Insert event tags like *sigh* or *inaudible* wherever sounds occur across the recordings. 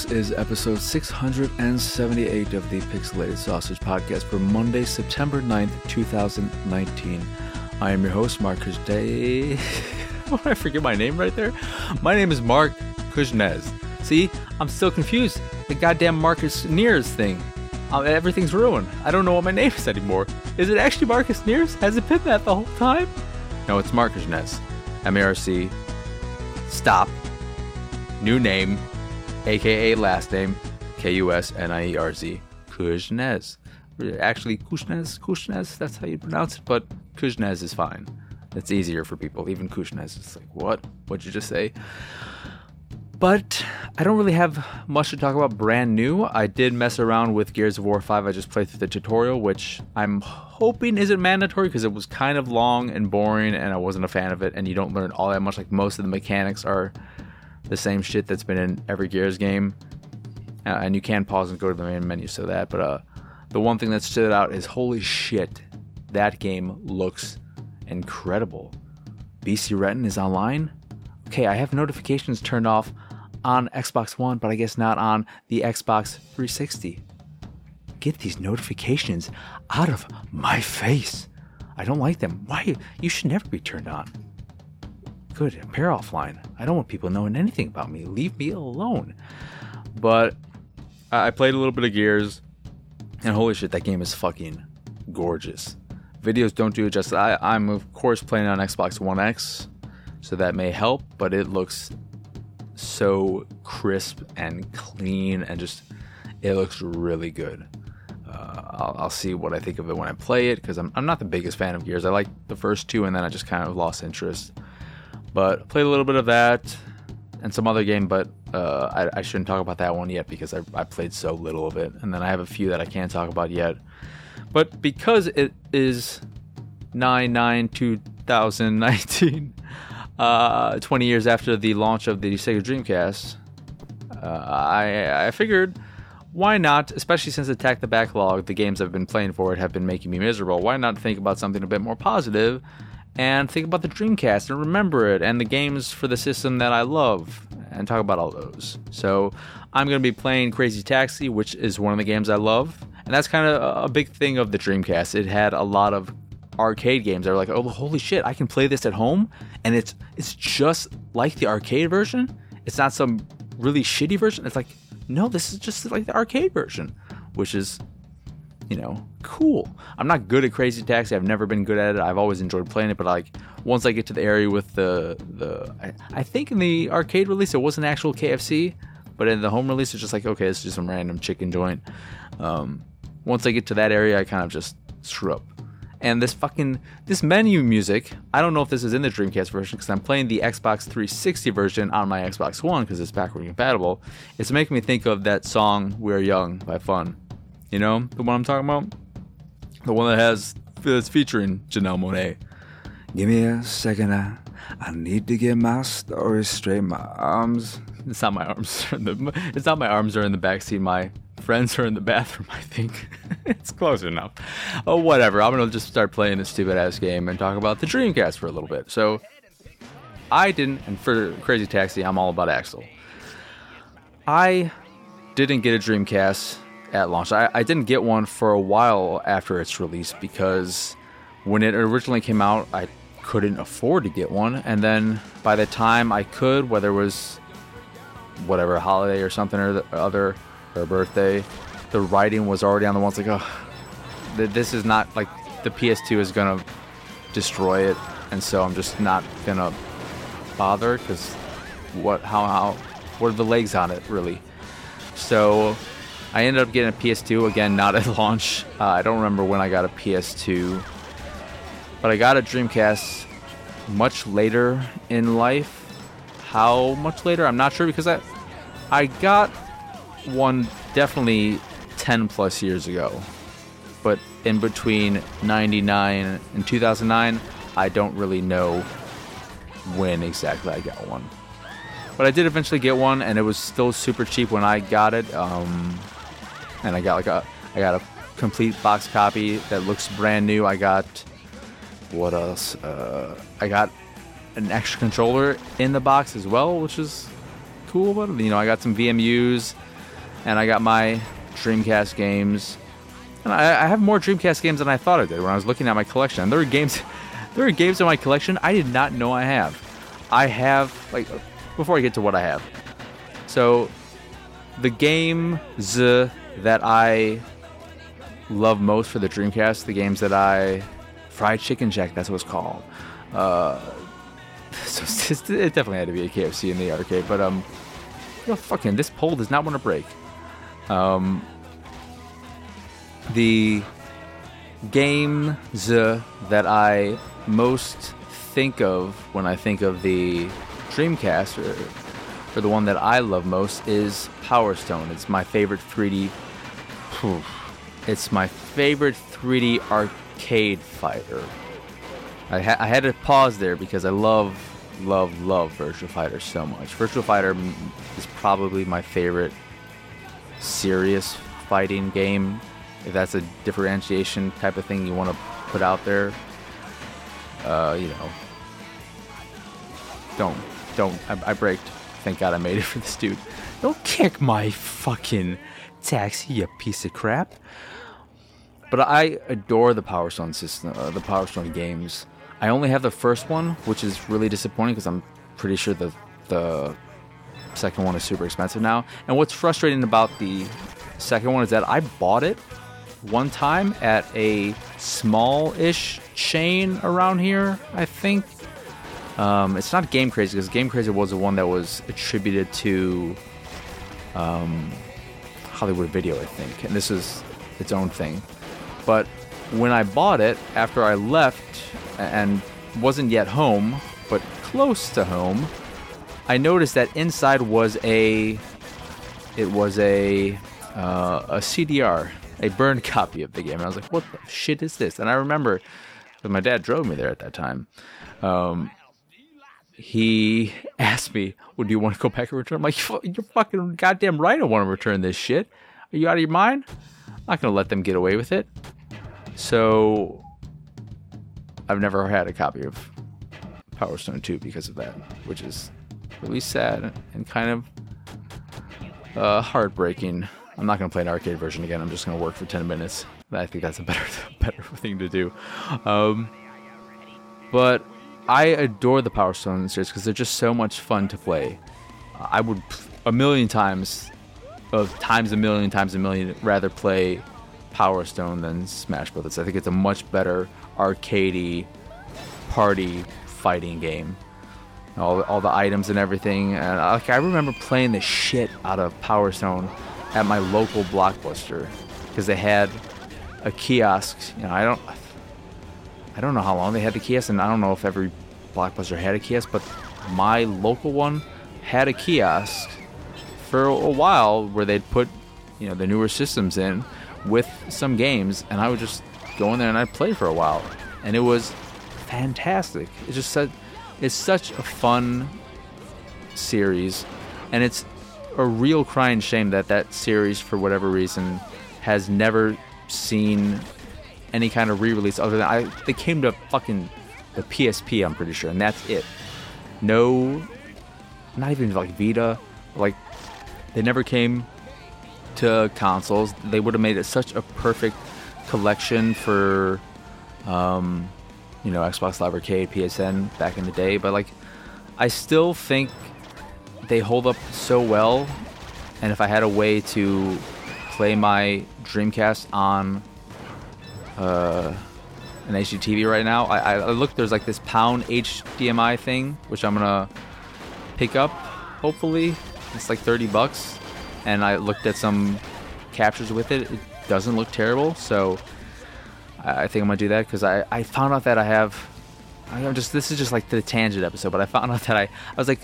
This is episode 678 of the Pixelated Sausage Podcast for Monday, September 9th, 2019. I am your host, Marcus Day. *laughs* Did I forget my name right there? My name is Marc Kuznez. See, I'm still confused. The goddamn Marcus Nears thing. Uh, everything's ruined. I don't know what my name is anymore. Is it actually Marcus Nears? Has it been that the whole time? No, it's Marcus Nez. M A R C. Stop. New name aka last name K U S N I E R Z Kuznez. Actually, Kuznez, Kuznez, that's how you pronounce it, but Kuznez is fine. It's easier for people. Even Kuznez is like, what? What'd you just say? But I don't really have much to talk about brand new. I did mess around with Gears of War 5. I just played through the tutorial, which I'm hoping isn't mandatory because it was kind of long and boring and I wasn't a fan of it. And you don't learn all that much. Like most of the mechanics are the same shit that's been in every Gears game. Uh, and you can pause and go to the main menu so that. But uh, the one thing that stood out is holy shit, that game looks incredible. BC Retin is online. Okay, I have notifications turned off on Xbox One, but I guess not on the Xbox 360. Get these notifications out of my face. I don't like them. Why? You should never be turned on. Good, pair offline. I don't want people knowing anything about me. Leave me alone. But I played a little bit of Gears, and holy shit, that game is fucking gorgeous. Videos don't do it justice. I, I'm of course playing on Xbox One X, so that may help, but it looks so crisp and clean, and just it looks really good. Uh, I'll, I'll, see what I think of it when I play it because I'm, I'm not the biggest fan of Gears. I like the first two, and then I just kind of lost interest. But played a little bit of that and some other game, but uh, I, I, shouldn't talk about that one yet because I, I, played so little of it. And then I have a few that I can't talk about yet. But because it is 9 9 2019, *laughs* uh, 20 years after the launch of the Sega Dreamcast, uh, I, I figured why not, especially since Attack the Backlog, the games I've been playing for it have been making me miserable, why not think about something a bit more positive? And think about the Dreamcast and remember it and the games for the system that I love and talk about all those. So I'm going to be playing Crazy Taxi, which is one of the games I love. And that's kind of a big thing of the Dreamcast. It had a lot of arcade games that were like, oh, holy shit, I can play this at home. And it's it's just like the arcade version. It's not some really shitty version. It's like, no, this is just like the arcade version, which is you know, cool. I'm not good at Crazy Taxi. I've never been good at it. I've always enjoyed playing it, but like once I get to the area with the the, I, I think in the arcade release it was an actual KFC, but in the home release it's just like okay, it's just some random chicken joint. Um, once I get to that area, I kind of just screw up. And this fucking this menu music, I don't know if this is in the Dreamcast version because I'm playing the Xbox 360 version on my Xbox One because it's backward compatible. It's making me think of that song "We're Young" by Fun you know the one I'm talking about? The one that has that's featuring Janelle Monáe. Give me a second. I, I need to get my story straight. My arms. It's not my arms. The, it's not my arms are in the backseat. My friends are in the bathroom. I think *laughs* it's close enough. Oh, whatever. I'm gonna just start playing this stupid ass game and talk about the Dreamcast for a little bit. So, I didn't. And for Crazy Taxi, I'm all about Axel. I didn't get a Dreamcast at launch. I, I didn't get one for a while after its release because when it originally came out, I couldn't afford to get one. And then by the time I could, whether it was whatever holiday or something or other or birthday, the writing was already on the walls like, oh, this is not like the PS2 is gonna destroy it, and so I'm just not gonna bother because what how how what are the legs on it really? So I ended up getting a PS2 again, not at *laughs* launch. Uh, I don't remember when I got a PS2, but I got a Dreamcast much later in life. How much later? I'm not sure because I I got one definitely 10 plus years ago. But in between 99 and 2009, I don't really know when exactly I got one. But I did eventually get one, and it was still super cheap when I got it. Um, and I got like a I got a complete box copy that looks brand new. I got what else? Uh, I got an extra controller in the box as well, which is cool But. You know, I got some VMUs, and I got my Dreamcast games. And I, I have more Dreamcast games than I thought I did when I was looking at my collection. And there are games, *laughs* there are games in my collection I did not know I have. I have like before I get to what I have. So, the game games that I love most for the Dreamcast, the games that I Fried Chicken Shack, that's what it's called. Uh, *laughs* so it definitely had to be a KFC in the arcade, but um, you know, fucking this pole does not want to break. Um, the games that I most think of when I think of the Dreamcast, or, or the one that I love most, is Power Stone. It's my favorite 3D. It's my favorite 3D arcade fighter. I, ha- I had to pause there because I love, love, love Virtua Fighter so much. Virtua Fighter is probably my favorite serious fighting game. If that's a differentiation type of thing you want to put out there, uh, you know, don't, don't. I, I braked. Thank God I made it for this dude. Don't kick my fucking taxi, you piece of crap. But I adore the Power Stone system, uh, the Power Stone games. I only have the first one, which is really disappointing because I'm pretty sure the the second one is super expensive now. And what's frustrating about the second one is that I bought it one time at a small-ish chain around here. I think um, it's not Game Crazy because Game Crazy was the one that was attributed to um, Hollywood Video, I think, and this is its own thing. But when I bought it after I left and wasn't yet home, but close to home, I noticed that inside was a it was a uh, a CDR, a burned *laughs* copy of the game. And I was like, "What the shit is this?" And I remember, my dad drove me there at that time. Um, he asked me, "Well, do you want to go back and return?" I'm like, "You're fucking goddamn right. I want to return this shit. Are you out of your mind? I'm not gonna let them get away with it." So I've never had a copy of Power Stone 2 because of that, which is really sad and kind of uh, heartbreaking. I'm not going to play an arcade version again. I'm just going to work for 10 minutes. I think that's a better *laughs* better thing to do. Um, but I adore the Power Stone series because they're just so much fun to play. I would a million times, of times a million times a million, rather play Power Stone than Smash Brothers. I think it's a much better arcadey party fighting game. All, all the items and everything. And uh, like I remember playing the shit out of Power Stone at my local Blockbuster because they had a kiosk. You know, I don't I don't know how long they had the kiosk, and I don't know if every Blockbuster had a kiosk, but my local one had a kiosk for a while where they'd put you know the newer systems in with some games, and I would just go in there and I'd play for a while, and it was fantastic. It just said it's such a fun series, and it's a real crying shame that that series, for whatever reason, has never seen any kind of re-release other than I. They came to fucking the PSP, I'm pretty sure, and that's it. No, not even like Vita. Like they never came to consoles. They would have made it such a perfect collection for, um, you know, Xbox Live Arcade, PSN back in the day. But like, I still think they hold up so well. And if I had a way to play my Dreamcast on uh, an HDTV right now, I, I look there's like this Pound HDMI thing, which I'm gonna pick up. Hopefully, it's like 30 bucks and I looked at some captures with it. It doesn't look terrible, so I think I'm gonna do that because I, I found out that I have. I'm just this is just like the tangent episode, but I found out that I I was like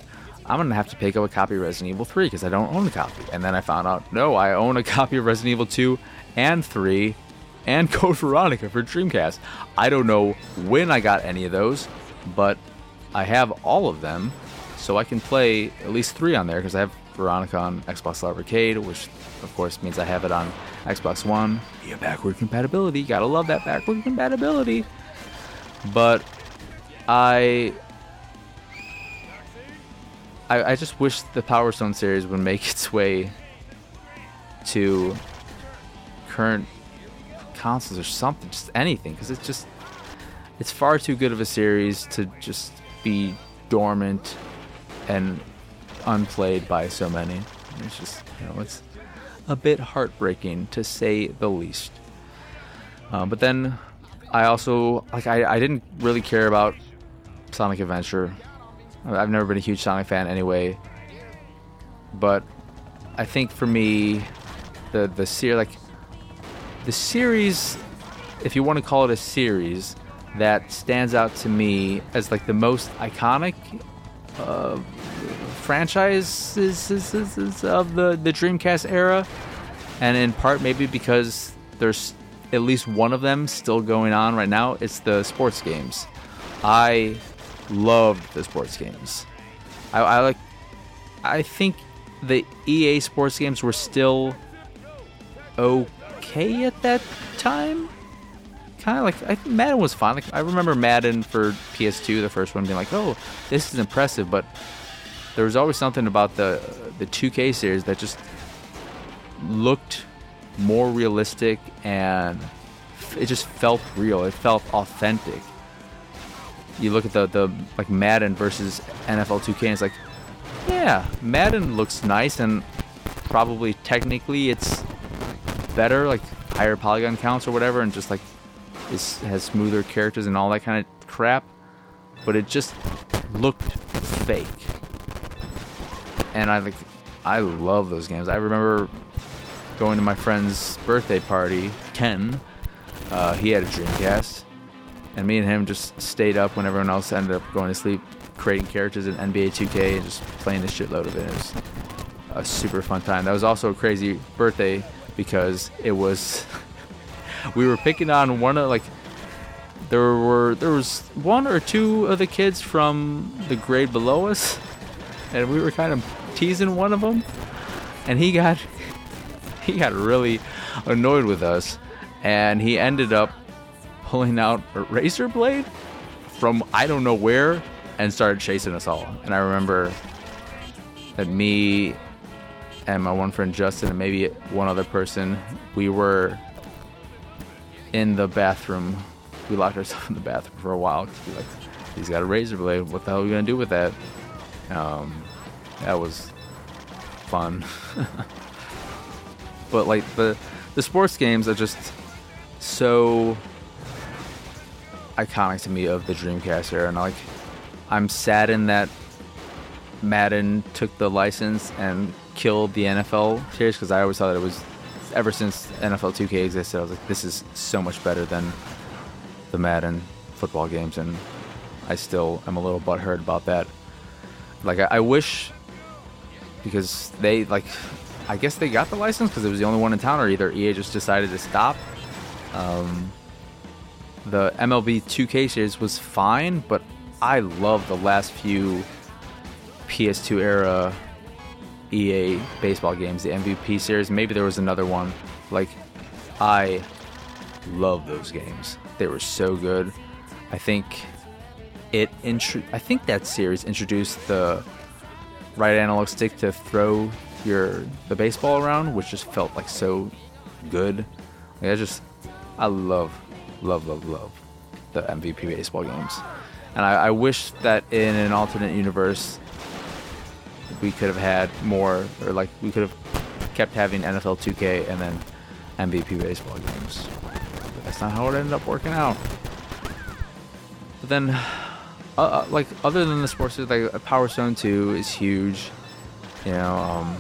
I'm gonna have to pick up a copy of Resident Evil 3 because I don't own a copy, and then I found out no, I own a *laughs* copy of Resident Evil 2 and 3 and *laughs* Code Veronica for Dreamcast. I don't know when I got any of those, but I have all of them, so I can play at least three on there because I have Veronica on Xbox Live Arcade, which of course means I have it on Xbox One via backward compatibility. Gotta love that backward compatibility. But I I, I just wish the Power Stone series would make its way to current consoles or something, just anything, because it's just it's far too good of a series to just be dormant and unplayed by so many. It's just you know it's a bit heartbreaking to say the least. Uh, but then I also like I, I didn't really care about Sonic Adventure. I've never been a huge Sonic fan anyway. But I think for me, the the series like the series, if you want to call it a series, that stands out to me as like the most iconic uh, franchises of the the Dreamcast era, and in part maybe because there's at least one of them still going on right now. It's the sports games. I loved the sports games. I, I like. I think the EA sports games were still okay at that time. Kind of like I think Madden was fine. Like I remember Madden for PS2, the first one, being like, "Oh, this is impressive," but there was always something about the the 2K series that just looked more realistic and it just felt real. It felt authentic. You look at the the like Madden versus NFL 2K, and it's like, yeah, Madden looks nice and probably technically it's better, like higher polygon counts or whatever, and just like it has smoother characters and all that kind of crap. But it just looked fake, and I like I love those games. I remember going to my friend's birthday party, Ken. Uh, he had a Dreamcast, and me and him just stayed up when everyone else ended up going to sleep, creating characters in NBA 2K and just playing a shitload of it. It was a super fun time. That was also a crazy birthday because it was *laughs* we were picking on one of like there were there was one or two of the kids from the grade below us, and we were kind of teasing one of them, and he got *laughs* he got really annoyed with us, and he ended up pulling out a razor blade from I don't know where and started chasing us all. And I remember that me and my one friend Justin and maybe one other person, we were in the bathroom. We locked ourselves *laughs* in the bathroom for a while like, he's got a razor blade. What the hell are we gonna do with that? Um, that was fun. *laughs* but like the the sports games are just so iconic to me of the Dreamcast era, and like I'm saddened that Madden took the license and killed the NFL series because I always thought it was ever since NFL 2K existed. I was like, this is so much better than the Madden football games, and I still am a little butthurt about that. Like I, I wish because they like I guess they got the license because it was the only one in town, or either EA just decided to stop. Um, the MLB 2K series was fine, but I love the last few PS2 era EA baseball games, the MVP series. Maybe there was another one. Like, I love those games. They were so good. I think it I think that series introduced the right analog stick to throw your the baseball around, which just felt like so good. Like, I just I love love love love the MVP baseball games, and I, I wish that in an alternate universe we could have had more, or like we could have kept having NFL 2K and then MVP baseball games. But that's not how it ended up working out. But then, uh, uh like other than the sports, like Power Stone 2 is huge. You know, um,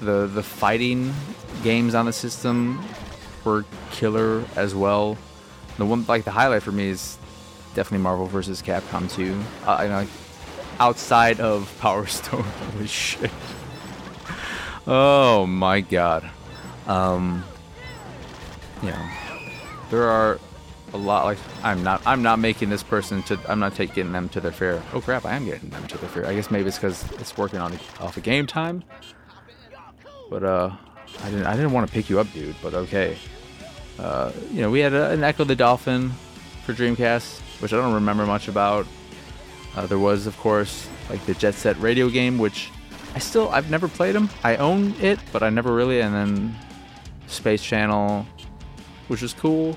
the the fighting games on the system were killer as well. The one like the highlight for me is definitely Marvel vs. Capcom 2. Uh, you know, like, outside of Power *laughs* Stone, holy shit. Oh my god. Um, know, there are a lot like I'm not I'm not making this person to I'm not taking them to their fair. Oh crap, I am getting them to their fair. I guess maybe it's because it's working on off a of game time. But uh, I didn't I didn't want to pick you up, dude. But okay. Uh, you know, we had a, an Ecco the Dolphin for Dreamcast, which I don't remember much about. Uh, there was, of course, like the Jet Set Radio game, which I still I've never played them. I own it, but I never really. And then Space Channel, which was cool.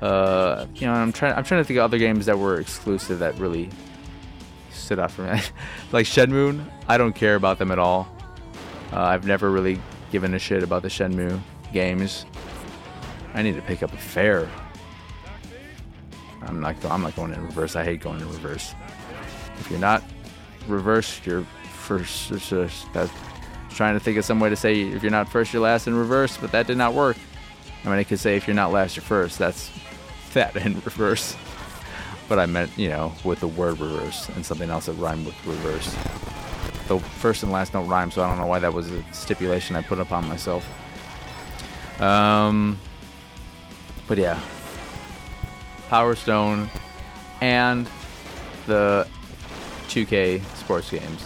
Uh, you know, I'm trying I'm trying to think of other games that were exclusive that really stood out for me. *laughs* like Shenmue, I don't care about them at all. Uh, I've never really given a shit about the Shenmue games. I need to pick up a fair. I'm not. I'm not going in reverse. I hate going in reverse. If you're not reverse, you're first. That's trying to think of some way to say if you're not first, you're last in reverse, but that did not work. I mean, I could say if you're not last, you're first. That's *laughs* that in reverse. But I meant, you know, with the word reverse and something else that rhymed with reverse. The first and last don't rhyme, so I don't know why that was a stipulation I put upon myself. Um, but yeah, Power Stone and the 2K sports games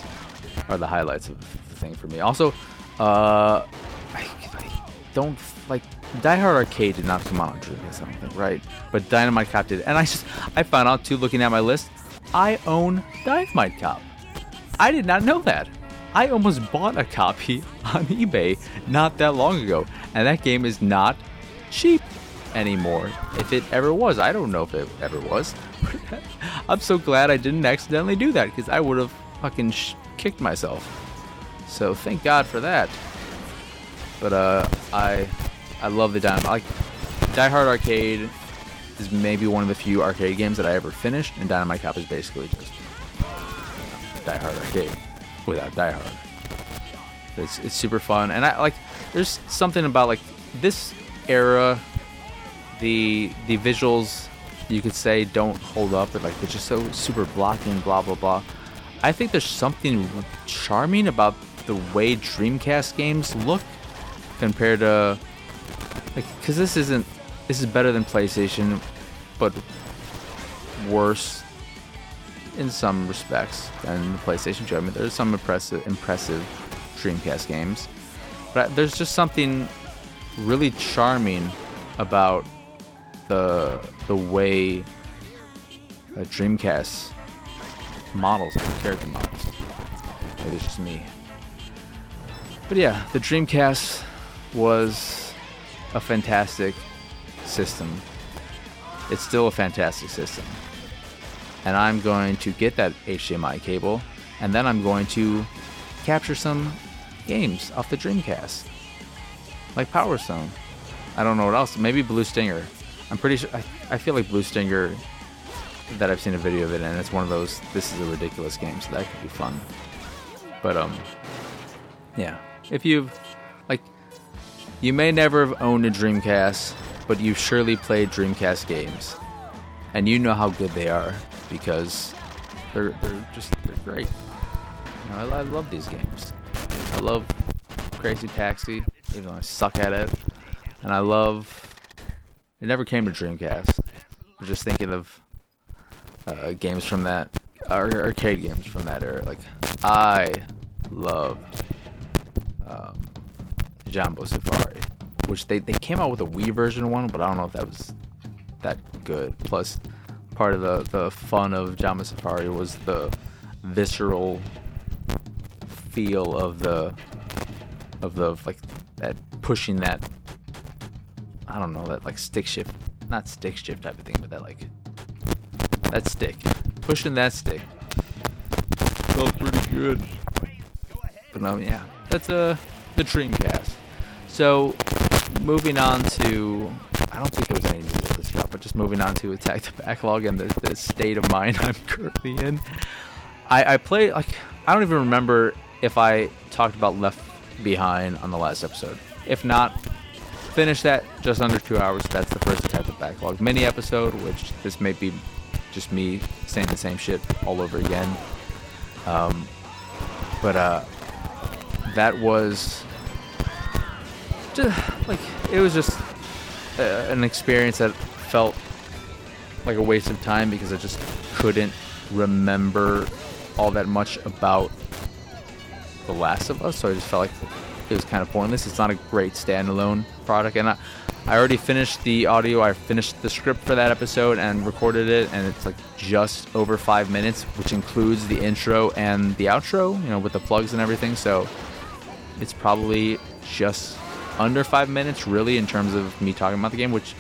are the highlights of the thing for me. Also, uh, I, I don't like Die Hard Arcade did not come out on Dreamcast, I don't think, right? But Dynamite Cop did, and I just I found out too, looking at my list, I own Dynamite Cop. I did not know that. I almost bought a copy *laughs* on eBay not that long ago, and that game is not cheap anymore. If it ever was, I don't know if it ever was. *laughs* I'm so glad I didn't accidentally do that because I would have fucking sh- kicked myself. So thank God for that. But uh, I I love the Dynamite. Like Die Hard Arcade is maybe one of the few arcade games that I ever finished, and Dynamite Cop is basically just Die Hard Arcade without Die Hard. It's it's super fun, and I like. There's something about like this era. The the visuals you could say don't hold up, but like they're just so super blocky and blah blah blah. I think there's something charming about the way Dreamcast games look compared to like because this isn't this is better than PlayStation, but worse in some respects than the PlayStation 2. I mean, there's some impressive impressive Dreamcast games, but there's just something really charming about the the way uh, Dreamcast models character models. Maybe it's just me. But yeah, the Dreamcast was a fantastic system. It's still a fantastic system. And I'm going to get that HDMI cable and then I'm going to capture some games off the Dreamcast. Like Power Stone. I don't know what else. Maybe Blue Stinger. I'm pretty sure. I, I feel like Blue Stinger that I've seen a video of it, and it's one of those. This is a ridiculous game, so that could be fun. But um, yeah. If you've like, you may never have owned a Dreamcast, but you've surely played Dreamcast games, and you know how good they are because they're they're just they're great. You know, I, I love these games. I love Crazy Taxi, even though I suck at it, and I love. It never came to Dreamcast. I'm just thinking of uh, games from that, arcade games from that era. Like I loved um, Jambo Safari, which they they came out with a Wii version one, but I don't know if that was that good. Plus, part of the the fun of Jambo Safari was the visceral feel of the of the like that pushing that I don't know that like stick shift, not stick shift type of thing, but that like that stick, pushing that stick felt pretty good. But um, yeah, that's uh the Dreamcast. So moving on to I don't think there was any with this drop, but just moving on to attack the backlog and the, the state of mind *laughs* I'm currently in. I I play like I don't even remember if I talked about Left Behind on the last episode. If not, finish that just under two hours. That's the first type of Backlog mini episode, which this may be just me saying the same shit all over again. Um, but uh, that was just like it was just uh, an experience that felt like a waste of time because I just couldn't remember all that much about The Last of Us. So I just felt like it was kind of pointless. It's not a great standalone product, and I, I already finished the audio. I finished the script for that episode and recorded it, and it's like just over five minutes, which includes the intro and the outro, you know, with the plugs and everything. So it's probably just under five minutes, really, in terms of me talking about the game, which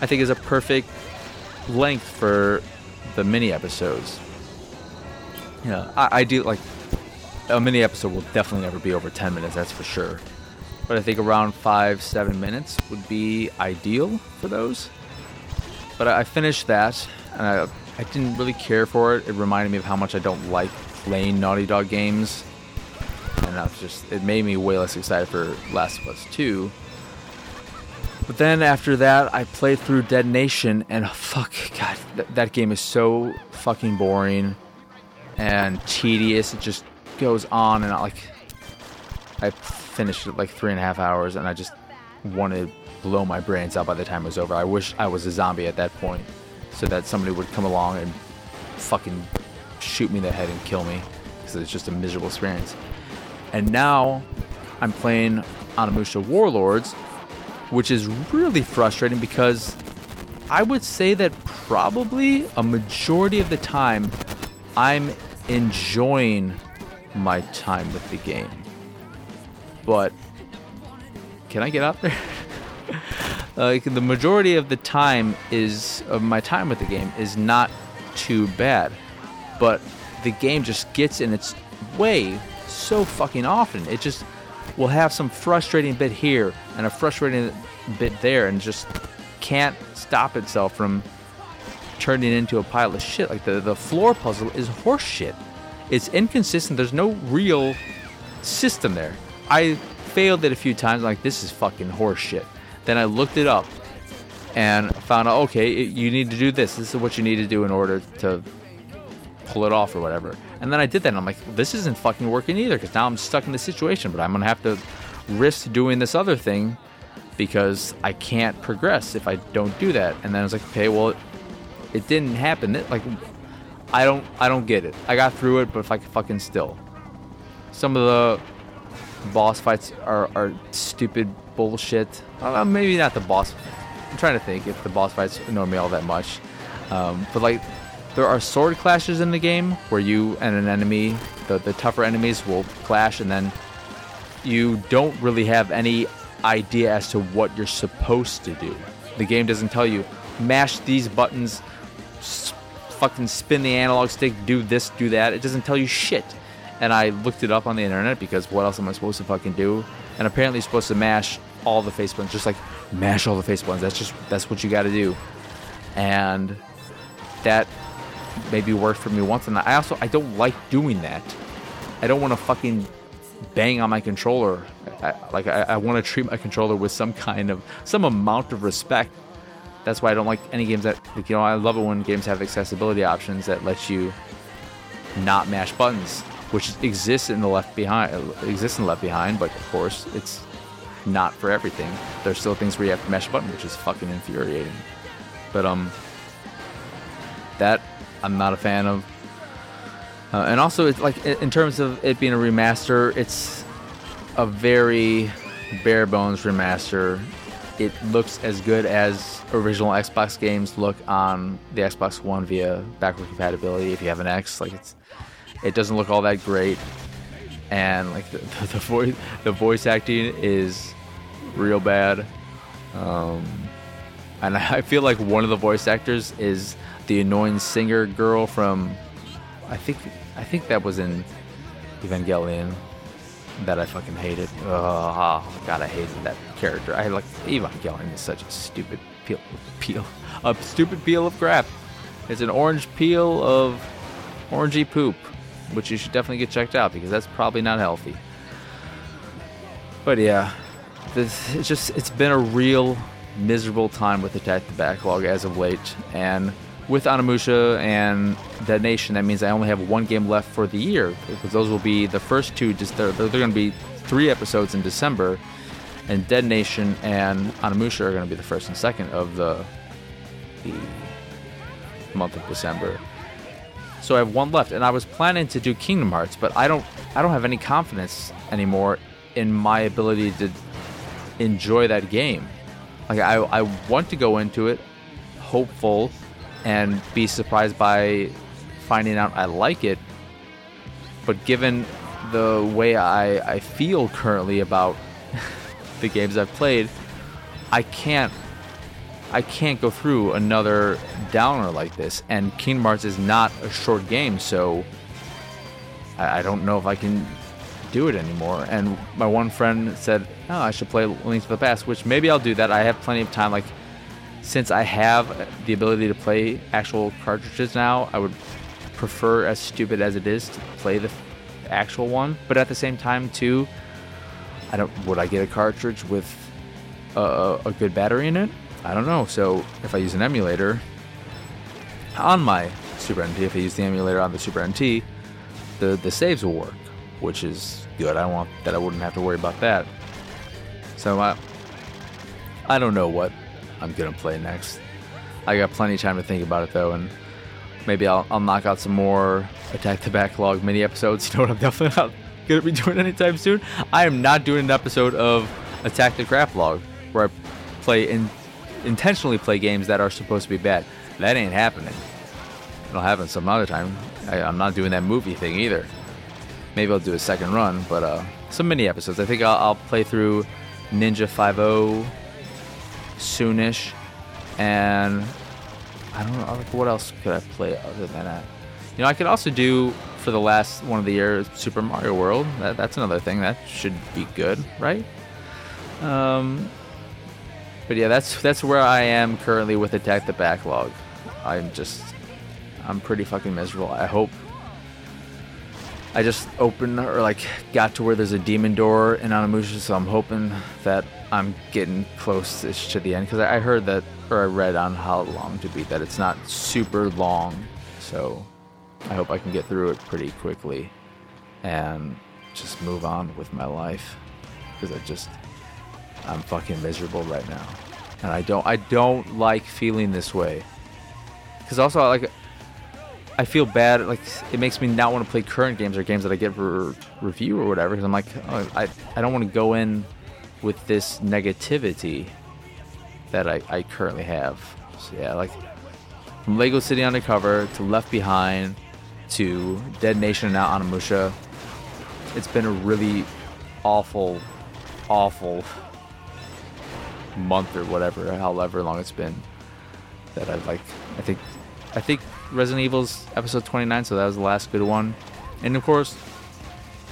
I think is a perfect length for the mini episodes. Yeah, I, I do like a mini episode will definitely never be over 10 minutes, that's for sure. But I think around five, seven minutes would be ideal for those. But I, finished that, and I, I didn't really care for it. It reminded me of how much I don't like playing Naughty Dog games. And that's just, it made me way less excited for Last of Us 2. But then after that, I played through Dead Nation, and fuck, God, th- that game is so fucking boring and tedious. It just goes on and on. Like, I finished it like three and a half hours, and I just wanted to blow my brains out by the time it was over. I wish I was a zombie at that point, so that somebody would come along and fucking shoot me in the head and kill me, because it's just a miserable experience. And now I'm playing Onimusha Warlords, which is really frustrating because I would say that probably a majority of the time I'm enjoying my time with the game. But can I get out there? *laughs* like the majority of the time is of my time with the game is not too bad. But the game just gets in its way so fucking often. It just will have some frustrating bit here and a frustrating bit there and just can't stop itself from turning into a pile of shit. Like the, the floor puzzle is horseshit. It's inconsistent. There's no real system there. I failed it a few times. Like this is fucking horseshit. Then I looked it up and found out okay, it, you need to do this. This is what you need to do in order to pull it off or whatever. And then I did that, and I'm like, this isn't fucking working either because now I'm stuck in this situation. But I'm gonna have to risk doing this other thing because I can't progress if I don't do that. And then I was like, okay, well, it, it didn't happen. It, like, I don't, I don't get it. I got through it, but if I could fucking still, some of the boss fights are, are stupid bullshit. Uh, maybe not the boss. I'm trying to think if the boss fights annoy me all that much. Um, but like, there are sword clashes in the game where you and an enemy, the, the tougher enemies, will clash, and then you don't really have any idea as to what you're supposed to do. The game doesn't tell you, mash these buttons, fucking spin the analog stick, do this, do that. It doesn't tell you shit. And I looked it up on the internet because what else am I supposed to fucking do? And apparently, you're supposed to mash all the face buttons, just like mash all the face buttons. That's just that's what you got to do. And that maybe worked for me once. And I also I don't like doing that. I don't want to fucking bang on my controller. I, like I, I want to treat my controller with some kind of some amount of respect. That's why I don't like any games that like, you know I love it when games have accessibility options that let you not mash buttons, which exists in the Left Behind exists in Left Behind, but of course it's not for everything. There's still things where you have to mash a button, which is fucking infuriating. But um, that I'm not a fan of. Uh, and also, it's like in in terms of it being a remaster, it's a very bare bones remaster. It looks as good as original Xbox games look on the Xbox One via backward compatibility. If you have an X, like it's, it doesn't look all that great, and like *laughs* the, the, the voice, the voice acting is real bad. Um, and *laughs* I feel like one of the voice actors is the annoying singer girl from, I think, I think that was in Evangelion. That I fucking hated. Oh god, I hated that character. I like Evangelion is such a stupid peel, peel, a stupid peel of crap. It's an orange peel of orangey poop, which you should definitely get checked out because that's probably not healthy. But yeah, this it's just it's been a real miserable time with Attack the Backlog as of late, and with Onimusha and Dead Nation, that means I only have one game left for the year because those will be the first two. Just they're, they're going to be three episodes in December, and Dead Nation and Onimusha are going to be the first and second of the the month of December. So I have one left, and I was planning to do Kingdom Hearts, but I don't I don't have any confidence anymore in my ability to enjoy that game. Like I, I want to go into it hopeful and be surprised by finding out I like it. But given the way I, I feel currently about *laughs* the games I've played, I can't I can't go through another downer like this. And Kingdom Hearts is not a short game, so I, I don't know if I can do it anymore. And my one friend said, "Oh, I should play Links to the Past," which maybe I'll do that. I have plenty of time. Like since I have the ability to play actual cartridges now, I would prefer, as stupid as it is, to play the actual one. But at the same time, too, I don't. Would I get a cartridge with a, a good battery in it? I don't know. So if I use an emulator on my Super NT, if I use the emulator on the Super NT, the the saves will work, which is good. I want that. I wouldn't have to worry about that. So I, I don't know what I'm gonna play next. I got plenty of time to think about it though, and maybe I'll, I'll knock out some more Attack the Backlog mini episodes. *laughs* You know what I'm definitely not gonna be doing anytime soon. I am not doing an episode of Attack the Crap Log where I play in, intentionally play games that are supposed to be bad. That ain't happening. It'll happen some other time. I, I'm not doing that movie thing either. Maybe I'll do a second run, but uh, some mini episodes. I think I'll, I'll play through Ninja 5 soonish, and I don't know what else could I play other than that. You know, I could also do for the last one of the year Super Mario World. That, that's another thing that should be good, right? Um, but yeah, that's that's where I am currently with Attack the Backlog. I'm just, I'm pretty fucking miserable. I hope I just opened or like got to where there's a demon door in Onimusha, so I'm hoping that I'm getting close to the end because I heard that or I read on how long to beat that it's not super long, so I hope I can get through it pretty quickly and just move on with my life because I just I'm fucking miserable right now, and I don't I don't like feeling this way because also I like I feel bad. Like it makes me not want to play current games or games that I get for review or whatever. Because I'm like, oh, I I don't want to go in with this negativity that I, I currently have. So yeah, like from Lego City Undercover to Left Behind to Dead Nation and now Onimusha, it's been a really awful, awful month or whatever, however long it's been. That I've like, I think, I think Resident Evil's episode 29, so that was the last good one. And of course,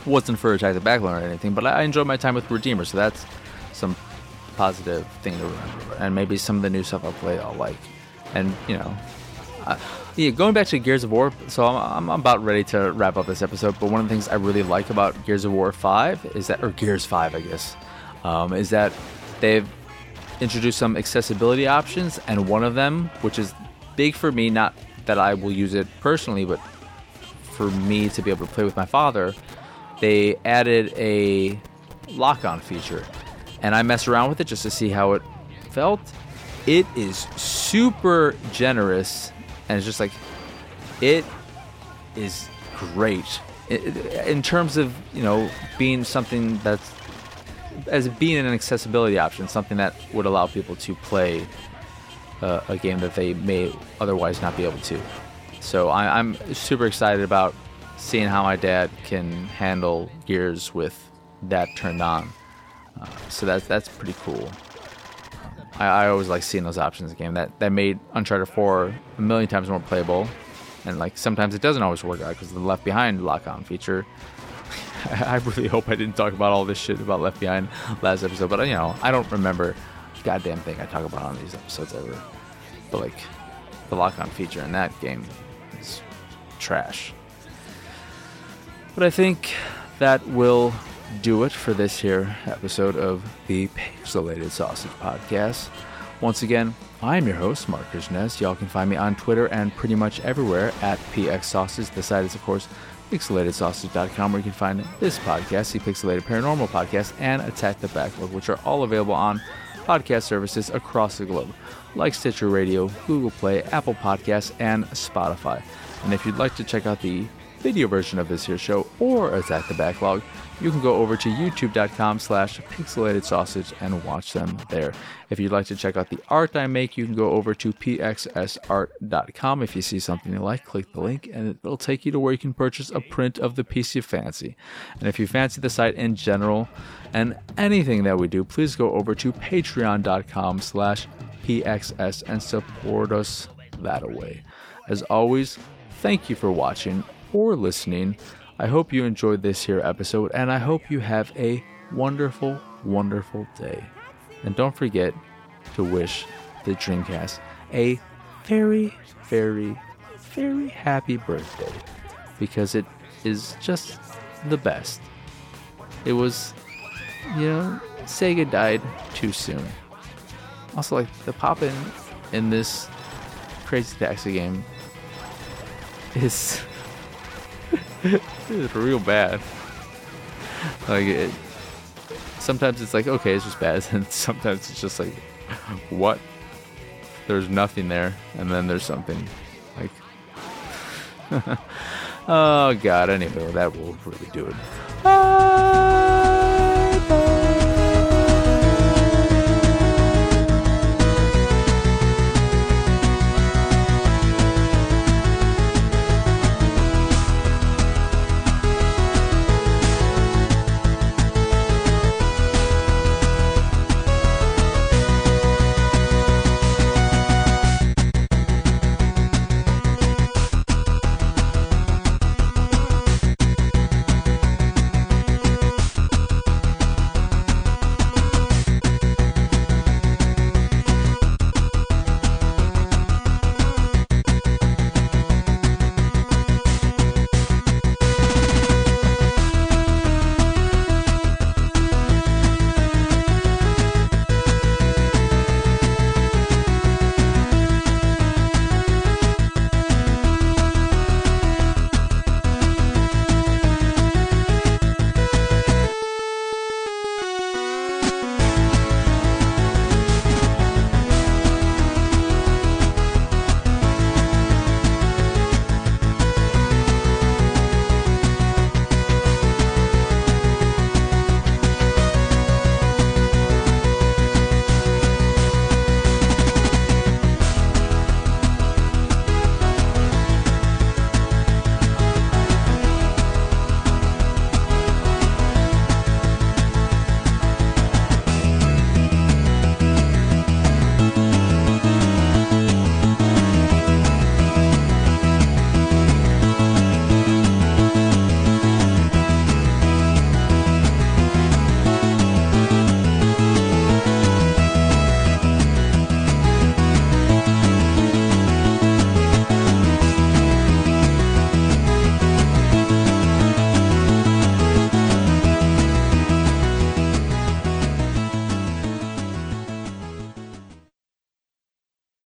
wasn't for Attack the Backlog or anything, but I enjoyed my time with Redeemer, so that's some positive thing to remember. And maybe some of the new stuff I'll play I'll like. And, you know, uh, yeah, going back to Gears of War, so I'm, I'm about ready to wrap up this episode, but one of the things I really like about Gears of War 5 is that, or Gears 5, I guess, um, is that they've introduced some accessibility options, and one of them, which is big for me, not that I will use it personally, but for me to be able to play with my father, they added a lock on feature. And I messed around with it just to see how it felt. It is super generous, and it's just like, it is great. in terms of, you know, being something that's, as being an accessibility option, something that would allow people to play uh, a game that they may otherwise not be able to. So I, am super excited about seeing how my dad can handle Gears with that turned on. Uh, so that's that's pretty cool. I, I, always like seeing those options in the game. That that made Uncharted 4 a million times more playable. And like sometimes it doesn't always work out because the Left Behind lock-on feature. *laughs* I really hope I didn't talk about all this shit about Left Behind last episode, but you know I don't remember goddamn thing I talk about on these episodes ever. But like the lock on feature in that game is trash. But I think that will do it for this here episode of the Pixelated Sausage Podcast. Once again, I'm your host, Marc Ness. Y'all can find me on Twitter and pretty much everywhere at PX Sausage. The site is, of course, pixelatedsausage.com, where you can find this podcast, the Pixelated Paranormal Podcast, and Attack the Backlog, which are all available on podcast services across the globe, like Stitcher Radio, Google Play, Apple Podcasts, and Spotify. And if you'd like to check out the video version of this here show or Attack the Backlog, you can go over to youtube.com slash pixelated sausage and watch them there. If you'd like to check out the art I make, you can go over to pxsart.com. If you see something you like, click the link and it'll take you to where you can purchase a print of the piece you fancy. And if you fancy the site in general and anything that we do, please go over to patreon.com slash pxs and support us that way. As always, thank you for watching or listening. I hope you enjoyed this here episode, and I hope you have a wonderful, wonderful day. And don't forget to wish the Dreamcast a very, very, very happy birthday because it is just the best. It was, you know, Sega died too soon. Also, like the pop in in this Crazy Taxi game is *laughs* it's real bad. Like it. Sometimes it's like okay, it's just bad, *laughs* and sometimes it's just like, what? There's nothing there, and then there's something. Like, *laughs* oh god. Anyway, that will really do it. Ah.